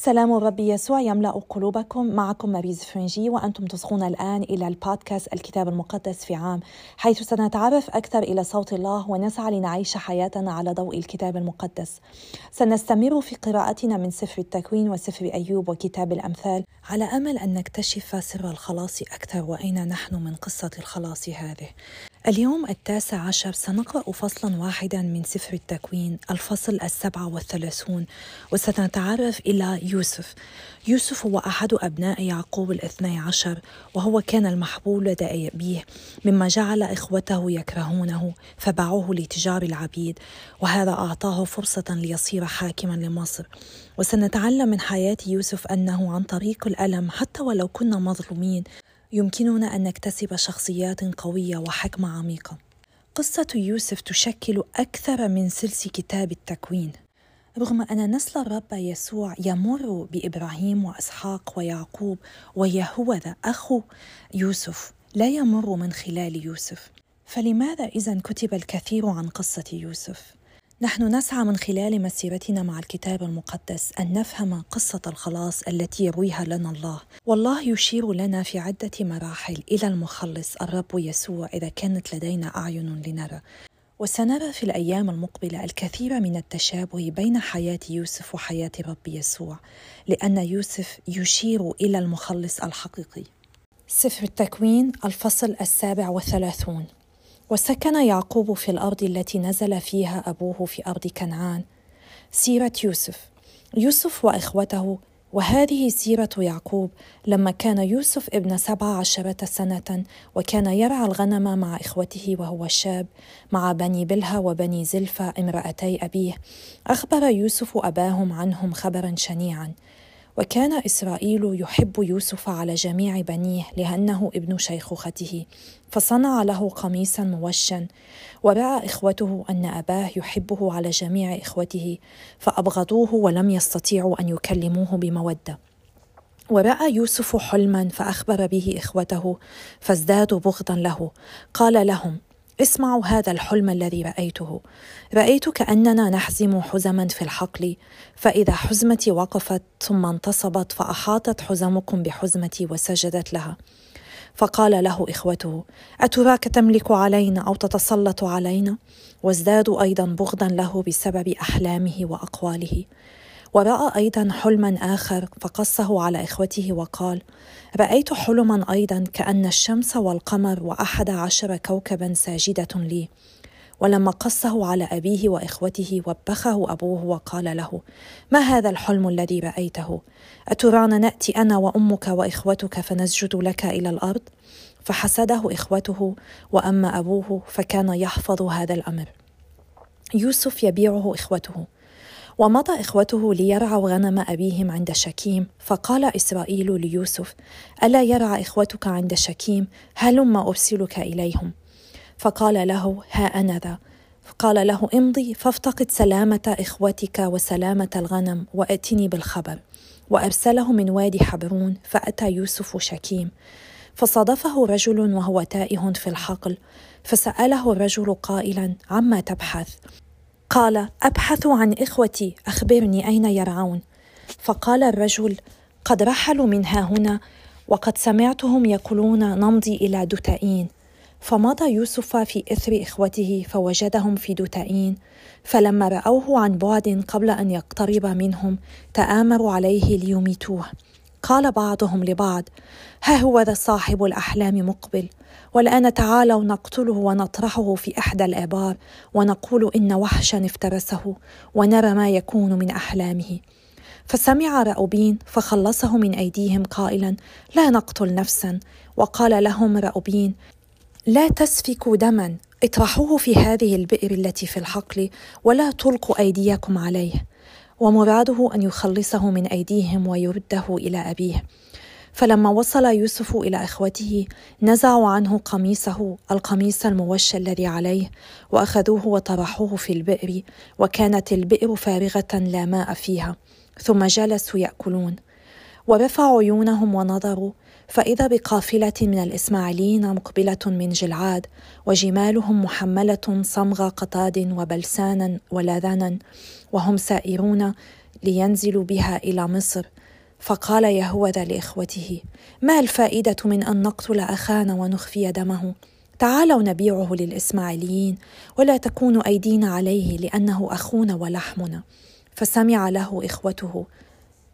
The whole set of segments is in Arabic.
سلام الرب يسوع يملأ قلوبكم. معكم ماريز فرنجي وأنتم تصغون الآن إلى البودكاست الكتاب المقدس في عام حيث سنتعرف أكثر إلى صوت الله ونسعى لنعيش حياتنا على ضوء الكتاب المقدس. سنستمر في قراءتنا من سفر التكوين وسفر أيوب وكتاب الأمثال على أمل أن نكتشف سر الخلاص أكثر وأين نحن من قصة الخلاص هذه. اليوم التاسع عشر سنقرأ فصلا واحدا من سفر التكوين الفصل السبعة والثلاثون وسنتعرف إلى يوسف. يوسف هو أحد أبناء يعقوب الاثني عشر وهو كان المحبوب لدى أبيه مما جعل إخوته يكرهونه فباعوه لتجار العبيد وهذا أعطاه فرصة ليصير حاكما لمصر. وسنتعلم من حياة يوسف أنه عن طريق الألم حتى ولو كنا مظلومين يمكننا أن نكتسب شخصيات قوية وحكمة عميقة. قصة يوسف تشكل أكثر من سلس كتاب التكوين. رغم أن نسل الرب يسوع يمر بإبراهيم وإسحاق ويعقوب ويهوذا اخو يوسف لا يمر من خلال يوسف. فلماذا اذا كتب الكثير عن قصة يوسف؟ نحن نسعى من خلال مسيرتنا مع الكتاب المقدس أن نفهم قصة الخلاص التي يرويها لنا الله. والله يشير لنا في عدة مراحل إلى المخلص الرب يسوع إذا كانت لدينا أعين لنرى. وسنرى في الأيام المقبلة الكثير من التشابه بين حياة يوسف وحياة الرب يسوع لأن يوسف يشير إلى المخلص الحقيقي. سفر التكوين الفصل السابع والثلاثون. وسكن يعقوب في الأرض التي نزل فيها أبوه في أرض كنعان. سيرة يوسف. يوسف وإخوته. وهذه سيرة يعقوب لما كان يوسف ابن سبع عشرة سنة وكان يرعى الغنم مع إخوته وهو شاب مع بني بلها وبني زلفة امرأتي أبيه. أخبر يوسف أباهم عنهم خبرا شنيعا. وكان إسرائيل يحب يوسف على جميع بنيه لأنه ابن شيخوخته فصنع له قميصا موشا ورأى إخوته أن أباه يحبه على جميع إخوته فأبغضوه ولم يستطيعوا أن يكلموه بمودة. ورأى يوسف حلما فأخبر به إخوته فازدادوا بغضا له. قال لهم اسمعوا هذا الحلم الذي رأيته. رأيت كأننا نحزم حزما في الحقل فإذا حزمتي وقفت ثم انتصبت فأحاطت حزمكم بحزمتي وسجدت لها. فقال له إخوته أتراك تملك علينا أو تتسلط علينا؟ وازدادوا أيضا بغضا له بسبب أحلامه وأقواله. ورأى أيضا حلما آخر فقصه على إخوته وقال رأيت حلما أيضا كأن الشمس والقمر وأحد عشر كوكبا ساجدة لي. ولما قصه على أبيه وإخوته وبخه أبوه وقال له ما هذا الحلم الذي رأيته؟ أترانا نأتي أنا وأمك وإخوتك فنسجد لك إلى الأرض؟ فحسده إخوته وأما أبوه فكان يحفظ هذا الأمر. يوسف يبيعه إخوته. ومضى إخوته ليرعوا غنم أبيهم عند شكيم فقال إسرائيل ليوسف ألا يرعى إخوتك عند شكيم؟ هلم أرسلك إليهم. فقال له ها أنا ذا. قال له امضي فافتقد سلامة إخوتك وسلامة الغنم وأتني بالخبر. وأرسله من وادي حبرون فأتى يوسف شكيم. فصادفه رجل وهو تائه في الحقل فسأله الرجل قائلا عما تبحث؟ قال أبحث عن إخوتي أخبرني أين يرعون. فقال الرجل قد رحلوا من ها هنا وقد سمعتهم يقولون نمضي إلى دتائين. فمضى يوسف في إثر إخوته فوجدهم في دتائين. فلما رأوه عن بعد قبل أن يقترب منهم تآمروا عليه ليميتوه. قال بعضهم لبعض ها هو ذا صاحب الأحلام مقبل. والآن تعالوا نقتله ونطرحه في إحدى الآبار ونقول إن وحشا افترسه ونرى ما يكون من أحلامه. فسمع رأوبين فخلصه من أيديهم قائلا لا نقتل نفسا. وقال لهم رأوبين لا تسفكوا دما اطرحوه في هذه البئر التي في الحقل ولا تلقوا أيديكم عليه. ومراده أن يخلصه من أيديهم ويرده إلى أبيه. فلما وصل يوسف إلى إخوته نزعوا عنه قميصه القميص الموشى الذي عليه وأخذوه وطرحوه في البئر وكانت البئر فارغة لا ماء فيها ثم جلسوا يأكلون. ورفعوا عيونهم ونظروا فإذا بقافلة من الإسماعيليين مقبلة من جلعاد وجمالهم محملة صمغ قطاد وبلسانا ولذانا وهم سائرون لينزلوا بها إلى مصر. فقال يهوذا لإخوته ما الفائدة من أن نقتل أخانا ونخفي دمه؟ تعالوا نبيعه للإسماعيليين ولا تكون أيدينا عليه لأنه أخونا ولحمنا. فسمع له إخوته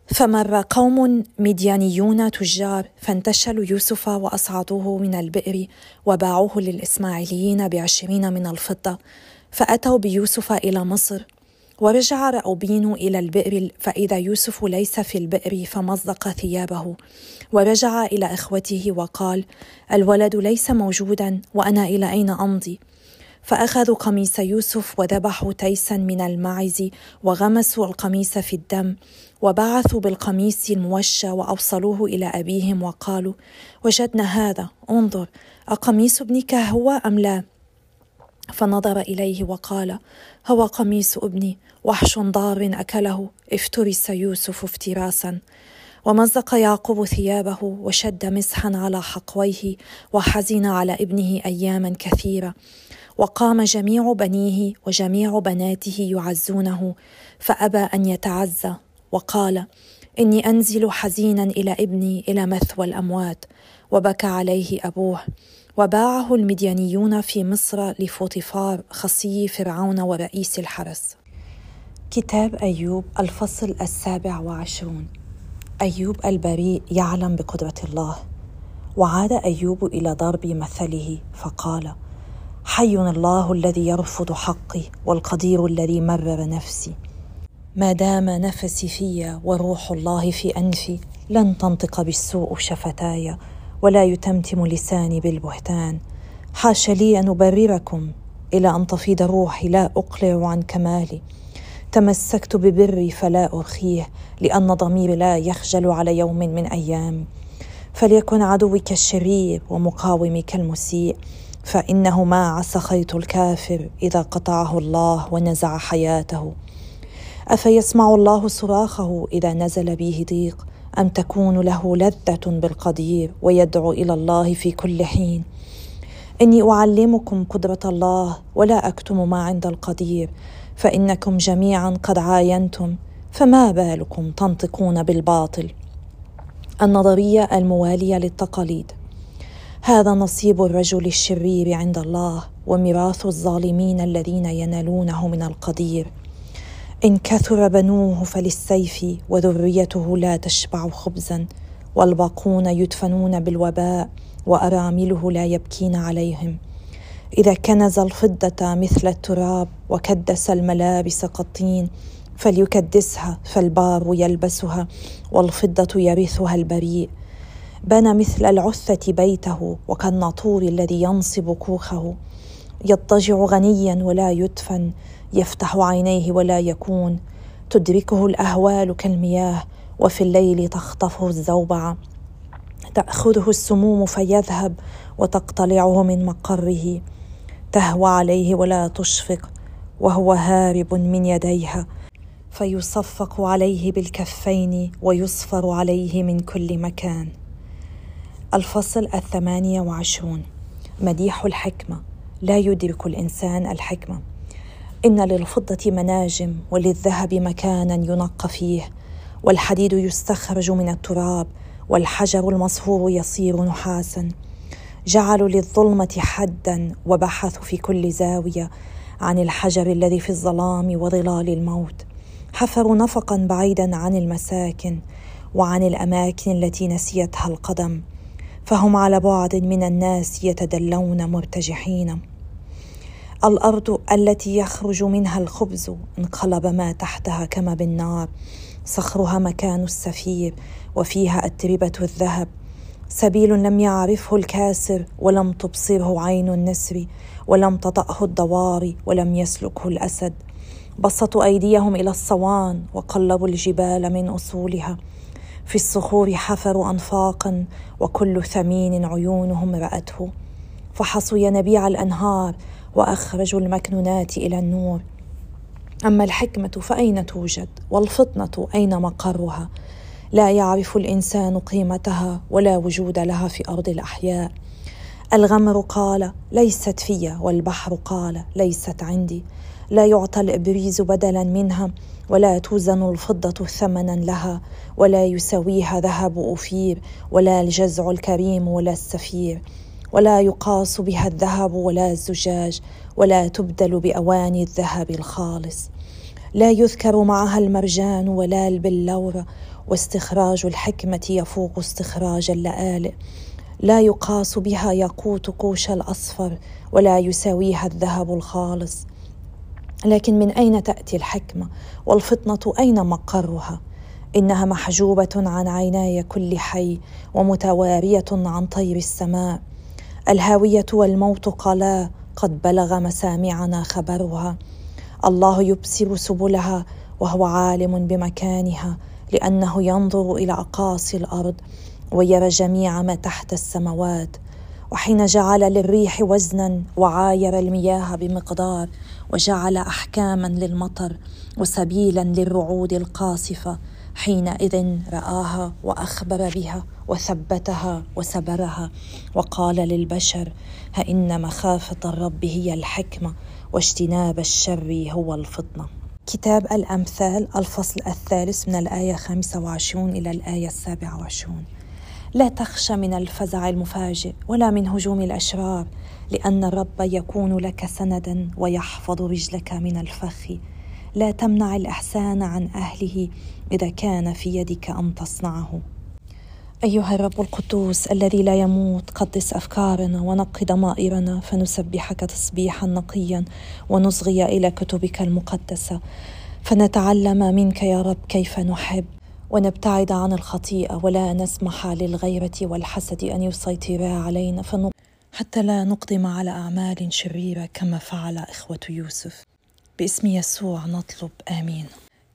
فمر قوم مديانيون تجار فانتشلوا يوسف وأصعدوه من البئر وباعوه للإسماعيليين بعشرين من الفضة. فأتوا بيوسف إلى مصر ورجع رأوبين إلى البئر فإذا يوسف ليس في البئر فمزق ثيابه ورجع إلى إخوته وقال الولد ليس موجودا وأنا إلى أين أمضي فأخذوا قميص يوسف وذبحوا تيسا من المعز وغمسوا القميص في الدم وبعثوا بالقميص الموشى وأوصلوه إلى أبيهم وقالوا وجدنا هذا انظر أقميص ابنك هو أم لا؟ فنظر إليه وقال هو قميص ابني وحش ضار أكله افترس يوسف افتراسا. ومزق يعقوب ثيابه وشد مسحا على حقويه وحزن على ابنه أياما كثيرة. وقام جميع بنيه وجميع بناته يعزونه فأبى أن يتعزى. وقال إني أنزل حزينا إلى ابني إلى مثوى الأموات. وبكى عليه أبوه. وباعه المديانيون في مصر لفوطفار خصي فرعون ورئيس الحرس. كتاب أيوب الفصل السابع وعشرون. أيوب البريء يعلم بقدرة الله. وعاد أيوب إلى ضرب مثله فقال حي الله الذي يرفض حقي والقدير الذي مرر نفسي. ما دام نفسي في وروح الله في أنفي لن تنطق بالسوء شفتاي ولا يتمتم لساني بالبهتان. حاش لي أن أبرركم إلى أن تفيض روحي لا أقلع عن كمالي. تمسكت ببري فلا أرخيه لأن ضميري لا يخجل على يوم من أيام. فليكن عدوك الشرير ومقاومك المسيء فإنه ما عسى خيط الكافر إذا قطعه الله ونزع حياته. أفيسمع الله صراخه إذا نزل به ضيق أم تكون له لذة بالقدير ويدعو إلى الله في كل حين؟ إني أعلمكم قدرة الله ولا أكتم ما عند القدير. فإنكم جميعا قد عاينتم فما بالكم تنطقون بالباطل. النظرية الموالية للتقاليد. هذا نصيب الرجل الشرير عند الله وميراث الظالمين الذين ينالونه من القدير. إن كثر بنوه فللسيف وذريته لا تشبع خبزا والباقون يدفنون بالوباء وأرامله لا يبكين عليهم. إذا كنز الفضة مثل التراب وكدس الملابس كالطين فليكدسها فالبار يلبسها والفضة يرثها البريء. بنى مثل العثة بيته وكالناطور الذي ينصب كوخه. يضطجع غنيا ولا يدفن يفتح عينيه ولا يكون. تدركه الأهوال كالمياه وفي الليل تخطفه الزوبعه تأخذه السموم فيذهب وتقتلعه من مقره. تهوى عليه ولا تشفق وهو هارب من يديها فيصفق عليه بالكفين ويصفر عليه من كل مكان. الفصل الثمانية وعشرون. مديح الحكمة. لا يدرك الإنسان الحكمة. إن للفضة مناجم وللذهب مكانا ينقى فيه والحديد يستخرج من التراب والحجر المصفور يصير نحاسا. جعلوا للظلمة حدا وبحثوا في كل زاوية عن الحجر الذي في الظلام وظلال الموت. حفروا نفقا بعيدا عن المساكن وعن الأماكن التي نسيتها القدم فهم على بعد من الناس يتدلون مرتجحين. الأرض التي يخرج منها الخبز انقلب ما تحتها كما بالنار صخرها مكان السفير وفيها أتربة الذهب. سبيل لم يعرفه الكاسر ولم تبصره عين النسر ولم تطأه الضواري ولم يسلكه الأسد. بسطوا أيديهم إلى الصوان وقلبوا الجبال من أصولها. في الصخور حفروا أنفاقا وكل ثمين عيونهم رأته. فحصوا ينابيع الأنهار وأخرجوا المكنونات إلى النور. أما الحكمة فأين توجد؟ والفطنة أين مقرها؟ لا يعرف الإنسان قيمتها ولا وجود لها في أرض الأحياء. الغمر قال ليست في والبحر قال ليست عندي. لا يعطى الإبريز بدلا منها ولا توزن الفضة ثمنا لها ولا يساويها ذهب أوفير ولا الجزع الكريم ولا السفير. ولا يقاس بها الذهب ولا الزجاج ولا تبدل بأواني الذهب الخالص. لا يذكر معها المرجان ولا البلور واستخراج الحكمة يفوق استخراج اللآلئ لا يقاس بها ياقوت كوش الأصفر ولا يساويها الذهب الخالص. لكن من أين تأتي الحكمة؟ والفطنة أين مقرها؟ إنها محجوبة عن عيناي كل حي ومتوارية عن طير السماء. الهاوية والموت قلا قد بلغ مسامعنا خبرها. الله يبصر سبلها وهو عالم بمكانها. لأنه ينظر إلى أقاصي الأرض ويرى جميع ما تحت السماوات وحين جعل للريح وزنا وعاير المياه بمقدار وجعل احكاما للمطر وسبيلا للرعود القاصفة حينئذ رآها وأخبر بها وثبتها وسبرها وقال للبشر هإن مخافة الرب هي الحكمة واجتناب الشر هو الفطنة. كتاب الأمثال الفصل الثالث من الآية 25 إلى الآية 27 لا تخشى من الفزع المفاجئ ولا من هجوم الأشرار لأن الرب يكون لك سندا ويحفظ رجلك من الفخ. لا تمنع الإحسان عن أهله إذا كان في يدك أن تصنعه. أيها الرب القدوس الذي لا يموت قدس أفكارنا ونق ضمائرنا فنسبحك تسبيحا نقيا ونصغي إلى كتبك المقدسة. فنتعلم منك يا رب كيف نحب ونبتعد عن الخطيئة ولا نسمح للغيرة والحسد أن يسيطرا علينا. فنق... حتى لا نقدم على أعمال شريرة كما فعل إخوة يوسف. باسم يسوع نطلب آمين.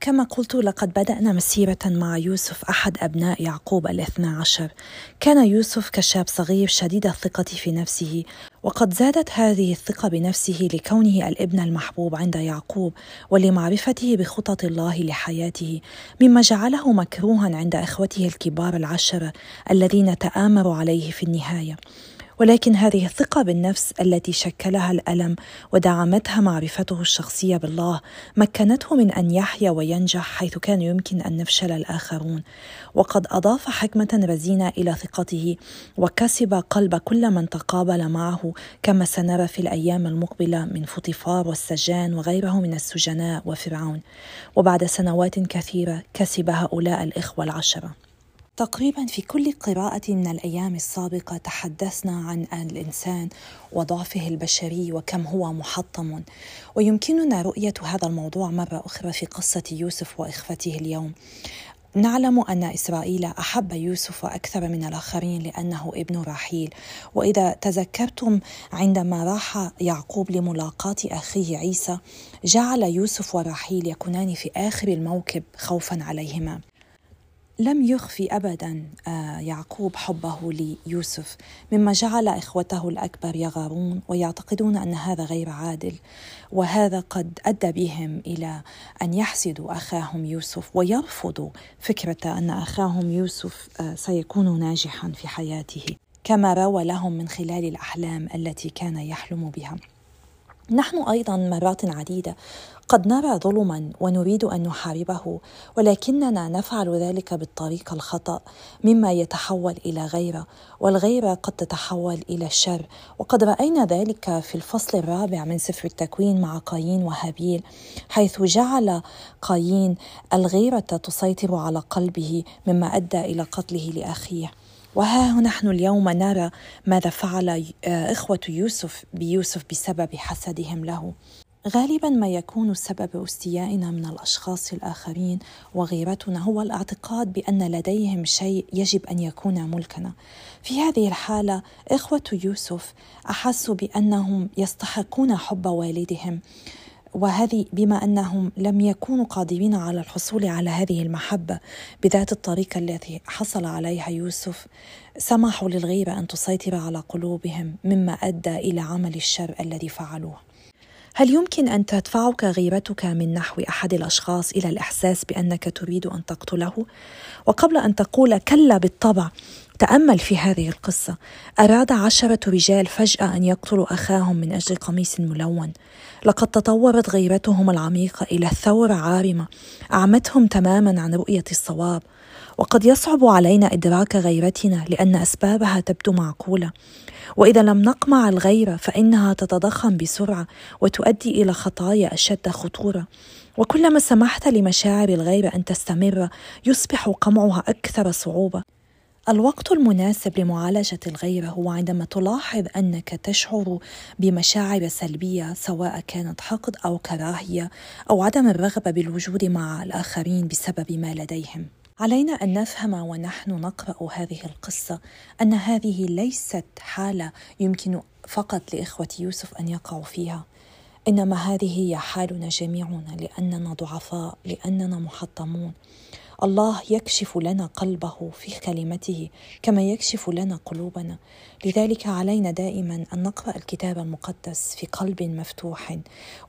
كما قلت لقد بدأنا مسيرة مع يوسف أحد أبناء يعقوب الاثنى عشر. كان يوسف كشاب صغير شديد الثقة في نفسه وقد زادت هذه الثقة بنفسه لكونه الابن المحبوب عند يعقوب ولمعرفته بخطط الله لحياته مما جعله مكروها عند إخوته الكبار العشرة الذين تآمروا عليه في النهاية. ولكن هذه الثقة بالنفس التي شكلها الألم ودعمتها معرفته الشخصية بالله مكنته من أن يحيا وينجح حيث كان يمكن أن نفشل الآخرون. وقد أضاف حكمة رزينة إلى ثقته وكسب قلب كل من تقابل معه كما سنرى في الأيام المقبلة من فطيفار والسجان وغيره من السجناء وفرعون. وبعد سنوات كثيرة كسب هؤلاء الإخوة العشرة. تقريبا في كل قراءة من الأيام السابقة تحدثنا عن الإنسان وضعفه البشري وكم هو محطم. ويمكننا رؤية هذا الموضوع مرة أخرى في قصة يوسف وإخفته اليوم. نعلم أن إسرائيل أحب يوسف أكثر من الآخرين لأنه ابن راحيل وإذا تذكرتم عندما راح يعقوب لملاقاة أخيه عيسى جعل يوسف وراحيل يكونان في آخر الموكب خوفا عليهما. لم يخفي ابدا آه، يعقوب حبه ليوسف مما جعل إخوته الأكبر يغارون ويعتقدون أن هذا غير عادل وهذا قد أدى بهم إلى أن يحسدوا أخاهم يوسف ويرفضوا فكرة أن أخاهم يوسف آه، سيكون ناجحا في حياته كما روى لهم من خلال الأحلام التي كان يحلم بها. نحن أيضا مرات عديدة قد نرى ظلما ونريد أن نحاربه ولكننا نفعل ذلك بالطريقة الخطأ مما يتحول إلى غيرة والغيرة قد تتحول إلى الشر وقد رأينا ذلك في الفصل الرابع من سفر التكوين مع قايين وهابيل حيث جعل قايين الغيرة تسيطر على قلبه مما أدى إلى قتله لأخيه. وها نحن اليوم نرى ماذا فعل آه، إخوة يوسف بيوسف بسبب حسدهم له. غالبا ما يكون سبب استيائنا من الأشخاص الآخرين وغيرتنا هو الاعتقاد بأن لديهم شيء يجب أن يكون ملكنا. في هذه الحالة إخوة يوسف احسوا بأنهم يستحقون حب والدهم وهذه بما أنهم لم يكونوا قادرين على الحصول على هذه المحبة. بذات الطريقة التي حصل عليها يوسف سمحوا للغيره أن تسيطر على قلوبهم مما أدى إلى عمل الشر الذي فعلوه. هل يمكن أن تدفعك غيرتك من نحو أحد الأشخاص إلى الإحساس بأنك تريد أن تقتله؟ وقبل أن تقول كلا بالطبع تأمل في هذه القصة. أراد عشرة رجال فجأة أن يقتلوا أخاهم من أجل قميص ملون. لقد تطورت غيرتهم العميقة إلى ثوره عارمة. أعمتهم تماما عن رؤية الصواب. وقد يصعب علينا إدراك غيرتنا لأن أسبابها تبدو معقولة. وإذا لم نقمع الغيره فإنها تتضخم بسرعة وتؤدي إلى خطايا أشد خطورة. وكلما سمحت لمشاعر الغيره أن تستمر يصبح قمعها أكثر صعوبة. الوقت المناسب لمعالجة الغيرة هو عندما تلاحظ أنك تشعر بمشاعر سلبية سواء كانت حقد أو كراهية أو عدم الرغبة بالوجود مع الآخرين بسبب ما لديهم. علينا أن نفهم ونحن نقرأ هذه القصة أن هذه ليست حالة يمكن فقط لإخوة يوسف أن يقعوا فيها إنما هذه هي حالنا جميعنا لأننا ضعفاء لأننا محطمون. الله يكشف لنا قلبه في كلمته كما يكشف لنا قلوبنا. لذلك علينا دائما أن نقرأ الكتاب المقدس في قلب مفتوح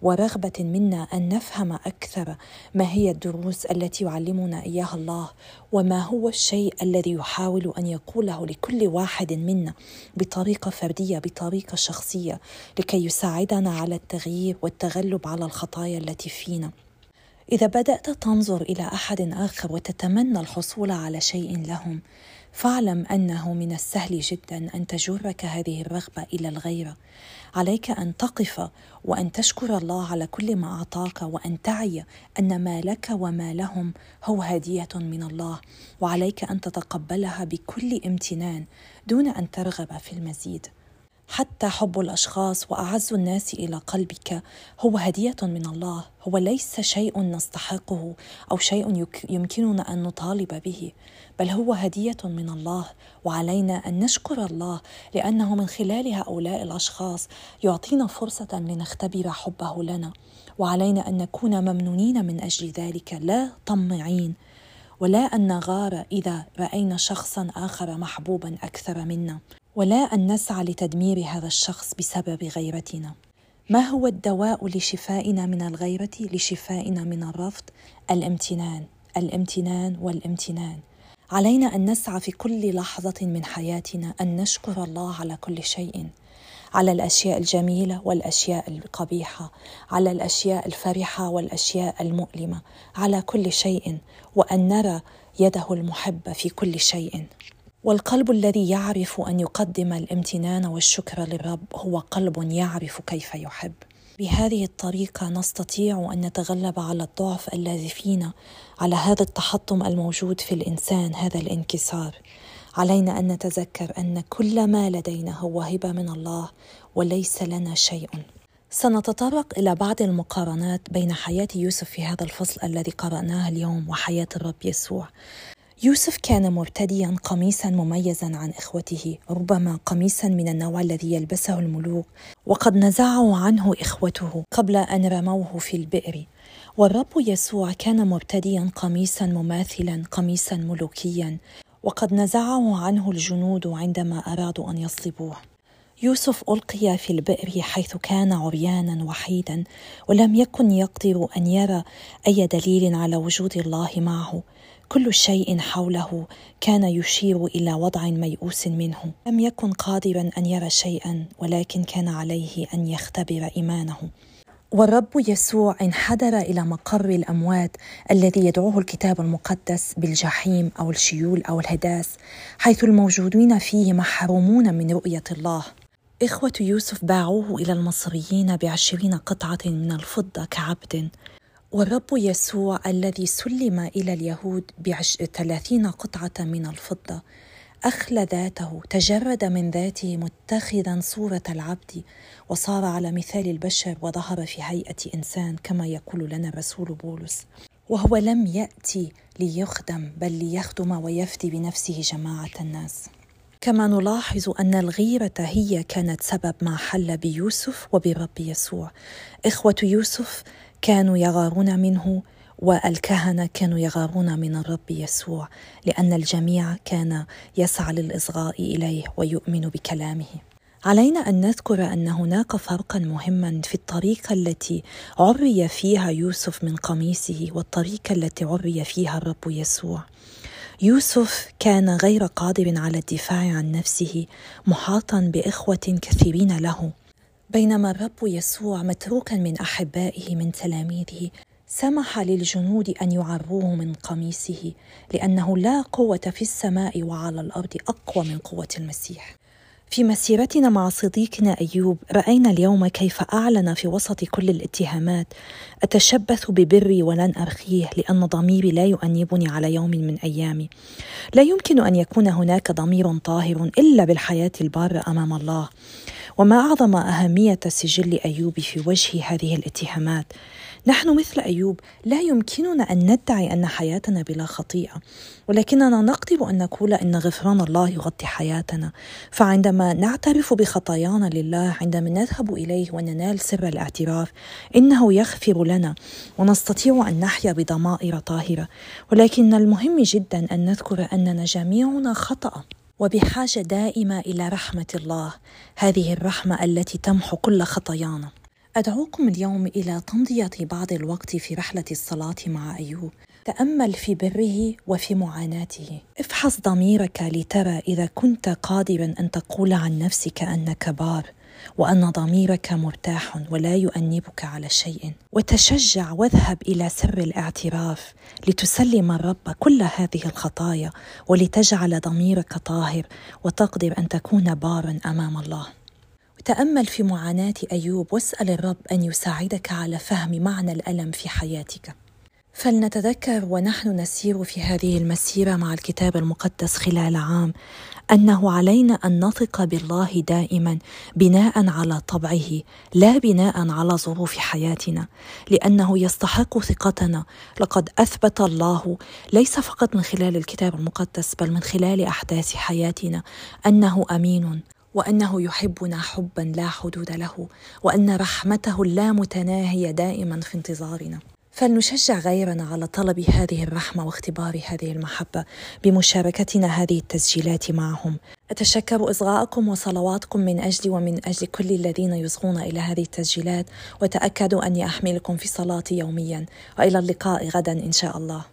ورغبة منا أن نفهم أكثر ما هي الدروس التي يعلمنا إياها الله وما هو الشيء الذي يحاول أن يقوله لكل واحد منا بطريقة فردية بطريقة شخصية لكي يساعدنا على التغيير والتغلب على الخطايا التي فينا. إذا بدأت تنظر إلى أحد آخر وتتمنى الحصول على شيء لهم فاعلم أنه من السهل جدا أن تجرك هذه الرغبة إلى الغيره عليك أن تقف وأن تشكر الله على كل ما أعطاك وأن تعي أن ما لك وما لهم هو هدية من الله وعليك أن تتقبلها بكل امتنان دون أن ترغب في المزيد. حتى حب الأشخاص وأعز الناس إلى قلبك هو هدية من الله هو ليس شيء نستحقه أو شيء يمكننا أن نطالب به بل هو هدية من الله وعلينا أن نشكر الله لأنه من خلال هؤلاء الأشخاص يعطينا فرصة لنختبر حبه لنا وعلينا أن نكون ممنونين من أجل ذلك لا طمعين ولا أن نغار إذا رأينا شخصا آخر محبوبا أكثر منا. ولا أن نسعى لتدمير هذا الشخص بسبب غيرتنا. ما هو الدواء لشفائنا من الغيرة؟ لشفائنا من الرفض؟ الامتنان. الامتنان والامتنان. علينا أن نسعى في كل لحظة من حياتنا أن نشكر الله على كل شيء. على الأشياء الجميلة والأشياء القبيحة. على الأشياء الفرحة والأشياء المؤلمة. على كل شيء. وأن نرى يده المحبة في كل شيء. والقلب الذي يعرف أن يقدم الامتنان والشكر للرب هو قلب يعرف كيف يحب. بهذه الطريقة نستطيع أن نتغلب على الضعف الذي فينا على هذا التحطم الموجود في الإنسان هذا الانكسار. علينا أن نتذكر أن كل ما لدينا هو هبة من الله وليس لنا شيء. سنتطرق إلى بعض المقارنات بين حياة يوسف في هذا الفصل الذي قرأناه اليوم وحياة الرب يسوع. يوسف كان مرتديا قميصا مميزا عن إخوته ربما قميصا من النوع الذي يلبسه الملوك وقد نزعه عنه إخوته قبل أن رموه في البئر. والرب يسوع كان مرتديا قميصا مماثلا قميصا ملوكيا وقد نزعه عنه الجنود عندما أرادوا أن يصلبوه. يوسف ألقي في البئر حيث كان عريانا وحيدا ولم يكن يقدر أن يرى أي دليل على وجود الله معه. كل شيء حوله كان يشير إلى وضع ميؤوس منه. لم يكن قادرا أن يرى شيئا ولكن كان عليه أن يختبر إيمانه. والرب يسوع انحدر إلى مقر الأموات الذي يدعوه الكتاب المقدس بالجحيم أو الشيول أو الهداس حيث الموجودين فيه محرومون من رؤية الله. إخوة يوسف باعوه إلى المصريين بعشرين قطعة من الفضة كعبد. والرب يسوع الذي سلم إلى اليهود بثلاثين قطعة من الفضة أخلى ذاته تجرد من ذاته متخذا صورة العبد وصار على مثال البشر وظهر في هيئة إنسان كما يقول لنا الرسول بولس. وهو لم يأتي ليخدم بل ليخدم ويفدي بنفسه جماعة الناس. كما نلاحظ أن الغيرة هي كانت سبب ما حل بيوسف وبرب يسوع. إخوة يوسف كانوا يغارون منه والكهنة كانوا يغارون من الرب يسوع لأن الجميع كان يسعى للإصغاء إليه ويؤمن بكلامه. علينا أن نذكر أن هناك فرقا مهما في الطريقة التي عري فيها يوسف من قميصه والطريقة التي عري فيها الرب يسوع. يوسف كان غير قادر على الدفاع عن نفسه محاطا بإخوة كثيرين له. بينما الرب يسوع متروكا من أحبائه من تلاميذه سمح للجنود أن يعروه من قميصه لأنه لا قوة في السماء وعلى الأرض أقوى من قوة المسيح. في مسيرتنا مع صديقنا أيوب رأينا اليوم كيف أعلن في وسط كل الاتهامات أتشبث ببري ولن أرخيه لأن ضميري لا يؤنبني على يوم من أيامي. لا يمكن أن يكون هناك ضمير طاهر إلا بالحياة البارة أمام الله. وما أعظم أهمية سجل أيوب في وجه هذه الاتهامات. نحن مثل أيوب لا يمكننا أن ندعي أن حياتنا بلا خطيئة ولكننا نقدر أن نقول إن غفران الله يغطي حياتنا. فعندما نعترف بخطايانا لله عندما نذهب إليه وننال سر الاعتراف إنه يغفر لنا ونستطيع أن نحيا بضمائر طاهرة. ولكن المهم جدا أن نذكر أننا جميعنا خطأ. وبحاجة دائمة إلى رحمة الله. هذه الرحمة التي تمحو كل خطايانا. أدعوكم اليوم إلى تمضية بعض الوقت في رحلة الصلاة مع أيوب. تأمل في بره وفي معاناته. افحص ضميرك لترى إذا كنت قادرا أن تقول عن نفسك أنك بار. وأن ضميرك مرتاح ولا يؤنبك على شيء. وتشجع واذهب إلى سر الاعتراف لتسلم الرب كل هذه الخطايا ولتجعل ضميرك طاهر وتقدر أن تكون بارا أمام الله. تأمل في معاناة أيوب واسأل الرب أن يساعدك على فهم معنى الألم في حياتك. فلنتذكر ونحن نسير في هذه المسيرة مع الكتاب المقدس خلال عام أنه علينا أن نثق بالله دائما بناء على طبعه لا بناء على ظروف حياتنا. لأنه يستحق ثقتنا. لقد أثبت الله ليس فقط من خلال الكتاب المقدس بل من خلال أحداث حياتنا أنه أمين وأنه يحبنا حبا لا حدود له وأن رحمته اللامتناهيه دائما في انتظارنا. فلنشجع غيرنا على طلب هذه الرحمة واختبار هذه المحبة بمشاركتنا هذه التسجيلات معهم. أتشكر إصغاءكم وصلواتكم من أجلي ومن أجل كل الذين يصغون إلى هذه التسجيلات وتاكدوا أني أحملكم في صلاتي يوميا. وإلى اللقاء غدا إن شاء الله.